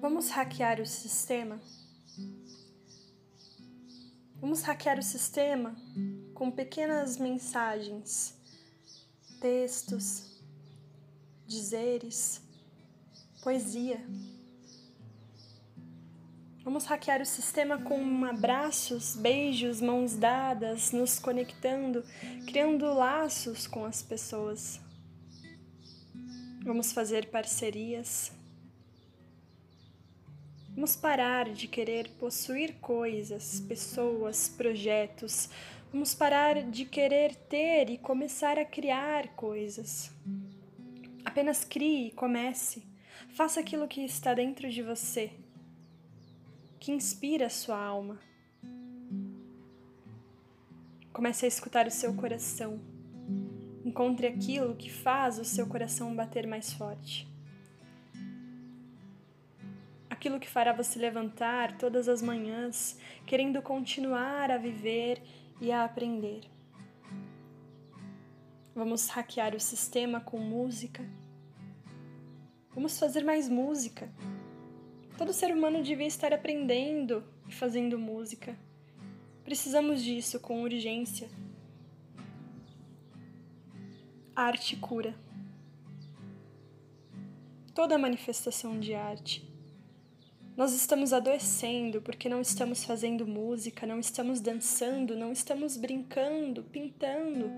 Vamos hackear o sistema? Vamos hackear o sistema com pequenas mensagens, textos, dizeres, poesia. Vamos hackear o sistema com abraços, beijos, mãos dadas, nos conectando, criando laços com as pessoas. Vamos fazer parcerias. Vamos parar de querer possuir coisas, pessoas, projetos. Vamos parar de querer ter e começar a criar coisas. Apenas crie e comece. Faça aquilo que está dentro de você, que inspira a sua alma. Comece a escutar o seu coração. Encontre aquilo que faz o seu coração bater mais forte aquilo que fará você levantar todas as manhãs, querendo continuar a viver e a aprender. Vamos hackear o sistema com música. Vamos fazer mais música. Todo ser humano devia estar aprendendo e fazendo música. Precisamos disso com urgência. Arte cura. Toda manifestação de arte nós estamos adoecendo porque não estamos fazendo música, não estamos dançando, não estamos brincando, pintando.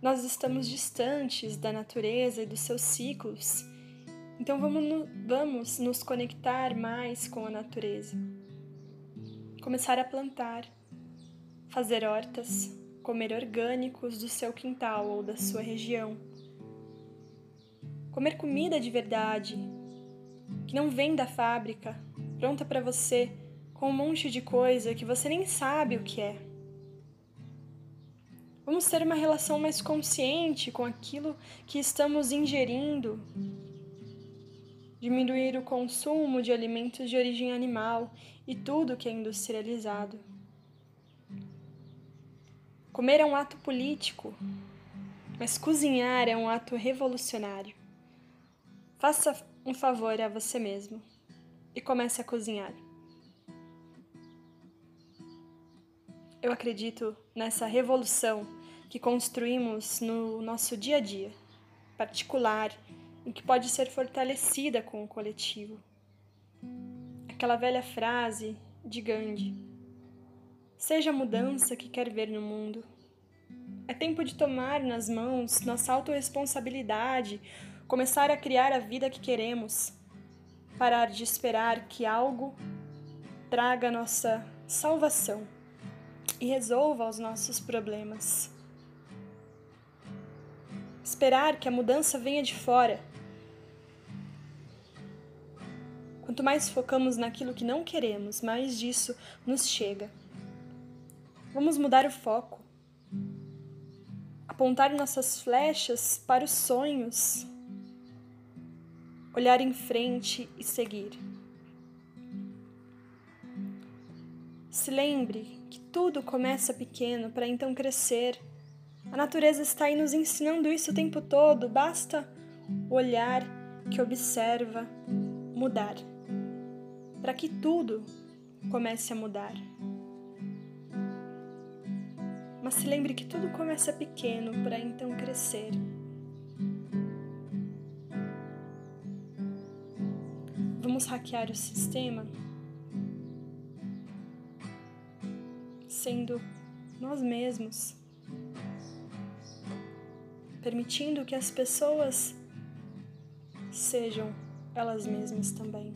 Nós estamos distantes da natureza e dos seus ciclos. Então vamos, vamos nos conectar mais com a natureza. Começar a plantar, fazer hortas, comer orgânicos do seu quintal ou da sua região. Comer comida de verdade, que não vem da fábrica, pronta para você, com um monte de coisa que você nem sabe o que é. Vamos ter uma relação mais consciente com aquilo que estamos ingerindo. Diminuir o consumo de alimentos de origem animal e tudo que é industrializado. Comer é um ato político, mas cozinhar é um ato revolucionário. Faça um favor a você mesmo e comece a cozinhar. Eu acredito nessa revolução que construímos no nosso dia a dia, particular, e que pode ser fortalecida com o coletivo. Aquela velha frase de Gandhi: Seja a mudança que quer ver no mundo. É tempo de tomar nas mãos nossa autorresponsabilidade, começar a criar a vida que queremos, parar de esperar que algo traga nossa salvação e resolva os nossos problemas. Esperar que a mudança venha de fora. Quanto mais focamos naquilo que não queremos, mais disso nos chega. Vamos mudar o foco. Apontar nossas flechas para os sonhos olhar em frente e seguir. Se lembre que tudo começa pequeno para então crescer. A natureza está aí nos ensinando isso o tempo todo, basta olhar que observa mudar, para que tudo comece a mudar. Mas se lembre que tudo começa pequeno para então crescer. Hackear o sistema sendo nós mesmos, permitindo que as pessoas sejam elas mesmas também.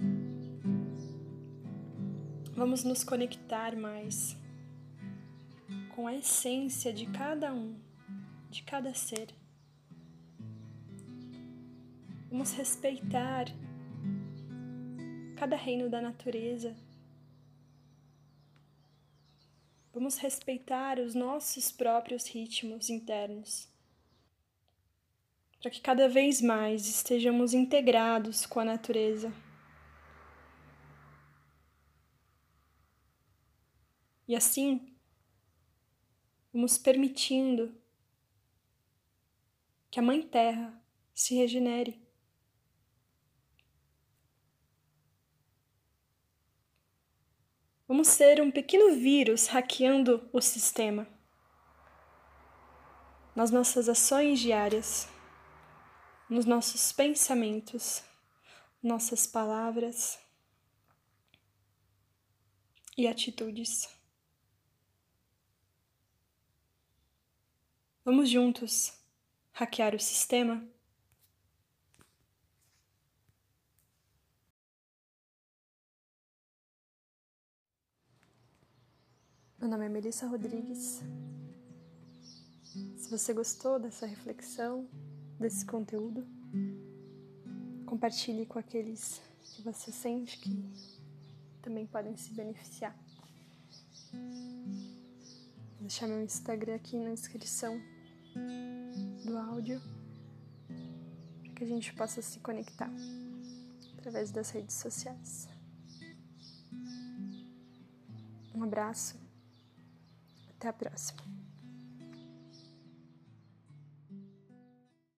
Vamos nos conectar mais com a essência de cada um, de cada ser. Vamos respeitar cada reino da natureza. Vamos respeitar os nossos próprios ritmos internos, para que cada vez mais estejamos integrados com a natureza. E assim, vamos permitindo que a Mãe Terra se regenere Vamos ser um pequeno vírus hackeando o sistema. Nas nossas ações diárias, nos nossos pensamentos, nossas palavras e atitudes. Vamos juntos hackear o sistema? Meu nome é Melissa Rodrigues. Se você gostou dessa reflexão, desse conteúdo, compartilhe com aqueles que você sente que também podem se beneficiar. Vou deixar meu Instagram aqui na descrição do áudio para que a gente possa se conectar através das redes sociais. Um abraço até a próxima.